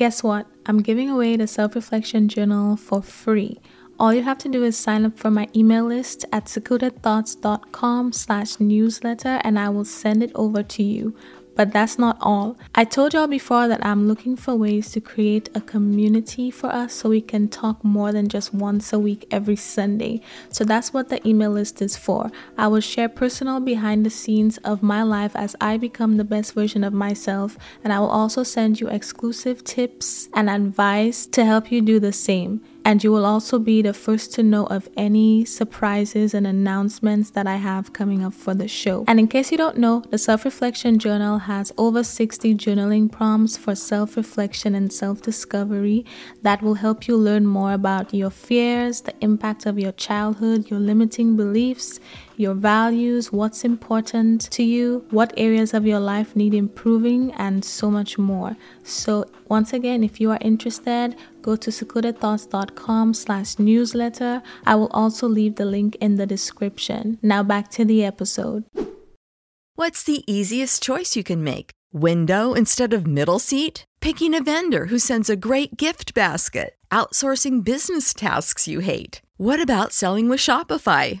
Guess what? I'm giving away the self reflection journal for free. All you have to do is sign up for my email list at secludedthoughts.com slash newsletter and I will send it over to you. But that's not all. I told y'all before that I'm looking for ways to create a community for us so we can talk more than just once a week every Sunday. So that's what the email list is for. I will share personal behind the scenes of my life as I become the best version of myself, and I will also send you exclusive tips and advice to help you do the same and you will also be the first to know of any surprises and announcements that I have coming up for the show. And in case you don't know, the Self Reflection Journal has over 60 journaling prompts for self reflection and self discovery that will help you learn more about your fears, the impact of your childhood, your limiting beliefs your values, what's important to you, what areas of your life need improving, and so much more. So once again, if you are interested, go to secludedthoughts.com slash newsletter. I will also leave the link in the description. Now back to the episode. What's the easiest choice you can make? Window instead of middle seat? Picking a vendor who sends a great gift basket? Outsourcing business tasks you hate? What about selling with Shopify?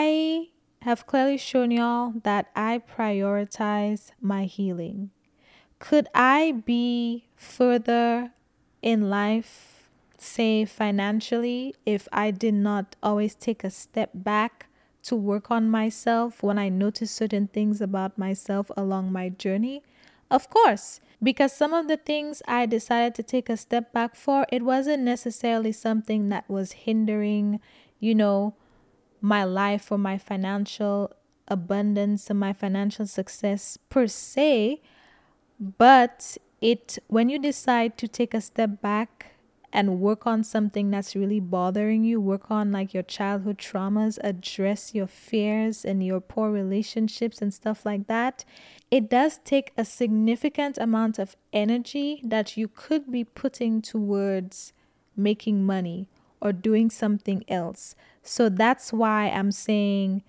I have clearly shown y'all that I prioritize my healing. Could I be further in life, say financially, if I did not always take a step back to work on myself when I notice certain things about myself along my journey? Of course, because some of the things I decided to take a step back for, it wasn't necessarily something that was hindering, you know, my life or my financial abundance and my financial success per se but it when you decide to take a step back and work on something that's really bothering you work on like your childhood traumas address your fears and your poor relationships and stuff like that it does take a significant amount of energy that you could be putting towards making money or doing something else so that's why I'm saying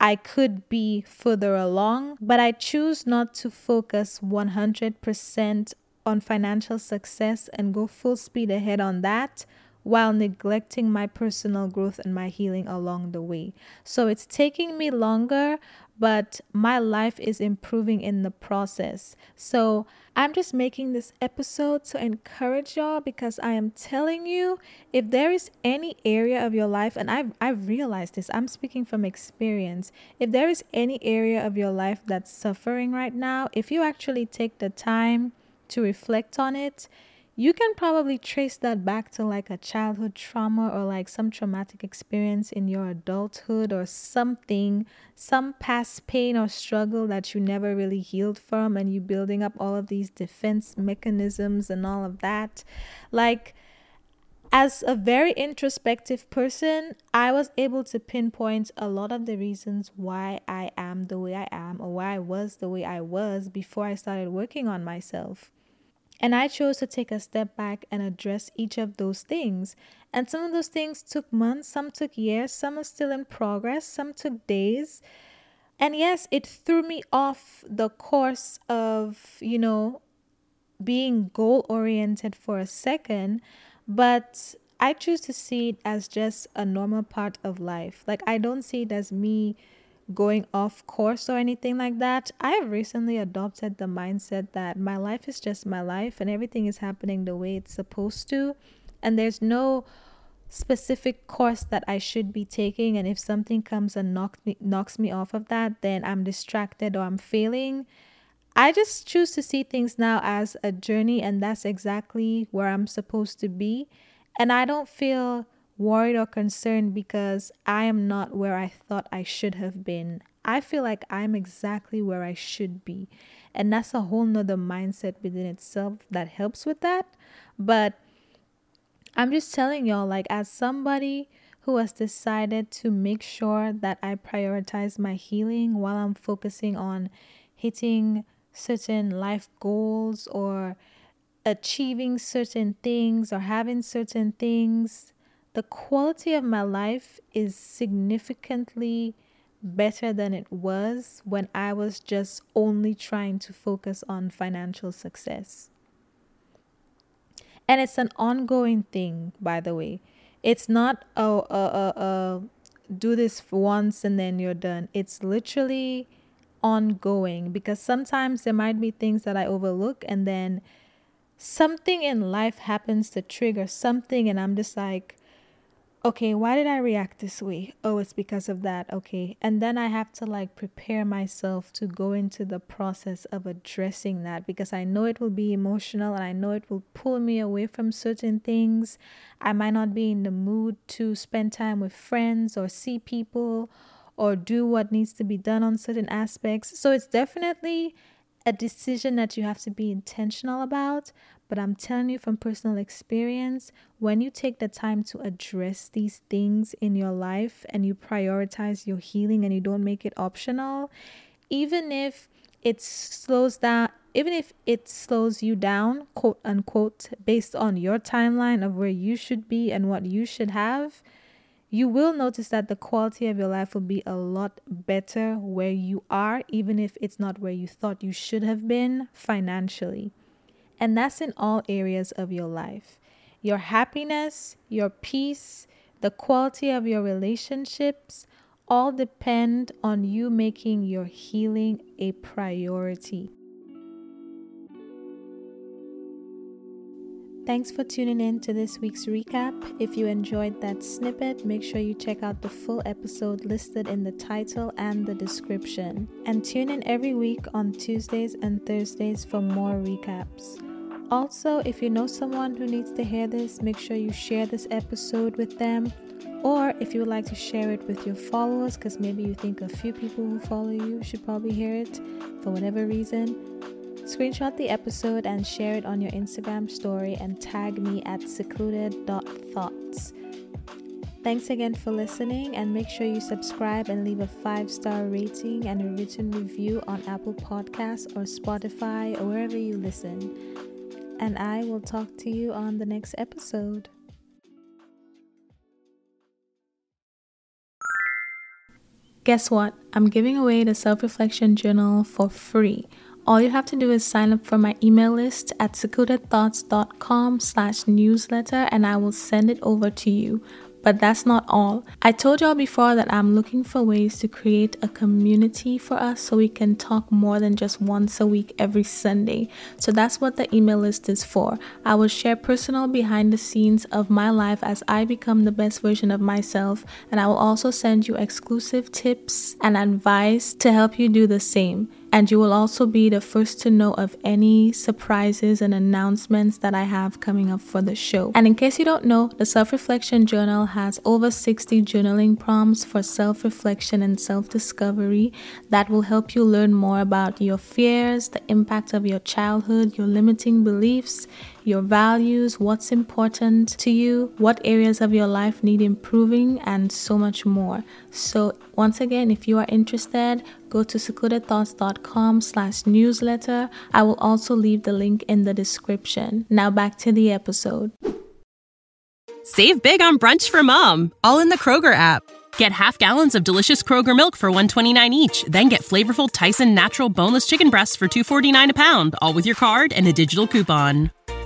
I could be further along, but I choose not to focus 100% on financial success and go full speed ahead on that while neglecting my personal growth and my healing along the way. So it's taking me longer, but my life is improving in the process. So I'm just making this episode to encourage y'all because I am telling you if there is any area of your life, and I've, I've realized this, I'm speaking from experience. If there is any area of your life that's suffering right now, if you actually take the time to reflect on it, you can probably trace that back to like a childhood trauma or like some traumatic experience in your adulthood or something, some past pain or struggle that you never really healed from, and you building up all of these defense mechanisms and all of that. Like, as a very introspective person, I was able to pinpoint a lot of the reasons why I am the way I am or why I was the way I was before I started working on myself. And I chose to take a step back and address each of those things. And some of those things took months, some took years, some are still in progress, some took days. And yes, it threw me off the course of, you know, being goal oriented for a second, but I choose to see it as just a normal part of life. Like, I don't see it as me going off course or anything like that. I have recently adopted the mindset that my life is just my life and everything is happening the way it's supposed to. And there's no specific course that I should be taking. And if something comes and knocks me, knocks me off of that, then I'm distracted or I'm failing. I just choose to see things now as a journey, and that's exactly where I'm supposed to be. And I don't feel worried or concerned because I am not where I thought I should have been. I feel like I'm exactly where I should be. And that's a whole nother mindset within itself that helps with that. But I'm just telling y'all, like, as somebody who has decided to make sure that I prioritize my healing while I'm focusing on hitting certain life goals or achieving certain things or having certain things the quality of my life is significantly better than it was when I was just only trying to focus on financial success. And it's an ongoing thing, by the way. It's not a, a, a, a do this once and then you're done. It's literally ongoing because sometimes there might be things that I overlook and then something in life happens to trigger something and I'm just like okay, why did I react this way? Oh, it's because of that. Okay. And then I have to like prepare myself to go into the process of addressing that because I know it will be emotional and I know it will pull me away from certain things. I might not be in the mood to spend time with friends or see people or do what needs to be done on certain aspects. So it's definitely a decision that you have to be intentional about, but I'm telling you from personal experience, when you take the time to address these things in your life and you prioritize your healing and you don't make it optional, even if it slows down, even if it slows you down, quote unquote, based on your timeline of where you should be and what you should have, you will notice that the quality of your life will be a lot better where you are, even if it's not where you thought you should have been financially. And that's in all areas of your life. Your happiness, your peace, the quality of your relationships all depend on you making your healing a priority. Thanks for tuning in to this week's recap. If you enjoyed that snippet, make sure you check out the full episode listed in the title and the description. And tune in every week on Tuesdays and Thursdays for more recaps. Also, if you know someone who needs to hear this, make sure you share this episode with them. Or if you would like to share it with your followers, because maybe you think a few people who follow you should probably hear it for whatever reason, screenshot the episode and share it on your Instagram story and tag me at secluded.thoughts. Thanks again for listening, and make sure you subscribe and leave a five star rating and a written review on Apple Podcasts or Spotify or wherever you listen and I will talk to you on the next episode. Guess what? I'm giving away the self reflection journal for free. All you have to do is sign up for my email list at secludedthoughts.com slash newsletter and I will send it over to you. But that's not all. I told y'all before that I'm looking for ways to create a community for us so we can talk more than just once a week every Sunday. So that's what the email list is for. I will share personal behind the scenes of my life as I become the best version of myself, and I will also send you exclusive tips and advice to help you do the same and you will also be the first to know of any surprises and announcements that I have coming up for the show. And in case you don't know, the Self Reflection Journal has over 60 journaling prompts for self reflection and self discovery that will help you learn more about your fears, the impact of your childhood, your limiting beliefs your values, what's important to you, what areas of your life need improving, and so much more. So once again, if you are interested, go to secludedthoughts.com slash newsletter. I will also leave the link in the description. Now back to the episode. Save big on brunch for mom, all in the Kroger app. Get half gallons of delicious Kroger milk for 129 each, then get flavorful Tyson natural boneless chicken breasts for 249 a pound, all with your card and a digital coupon.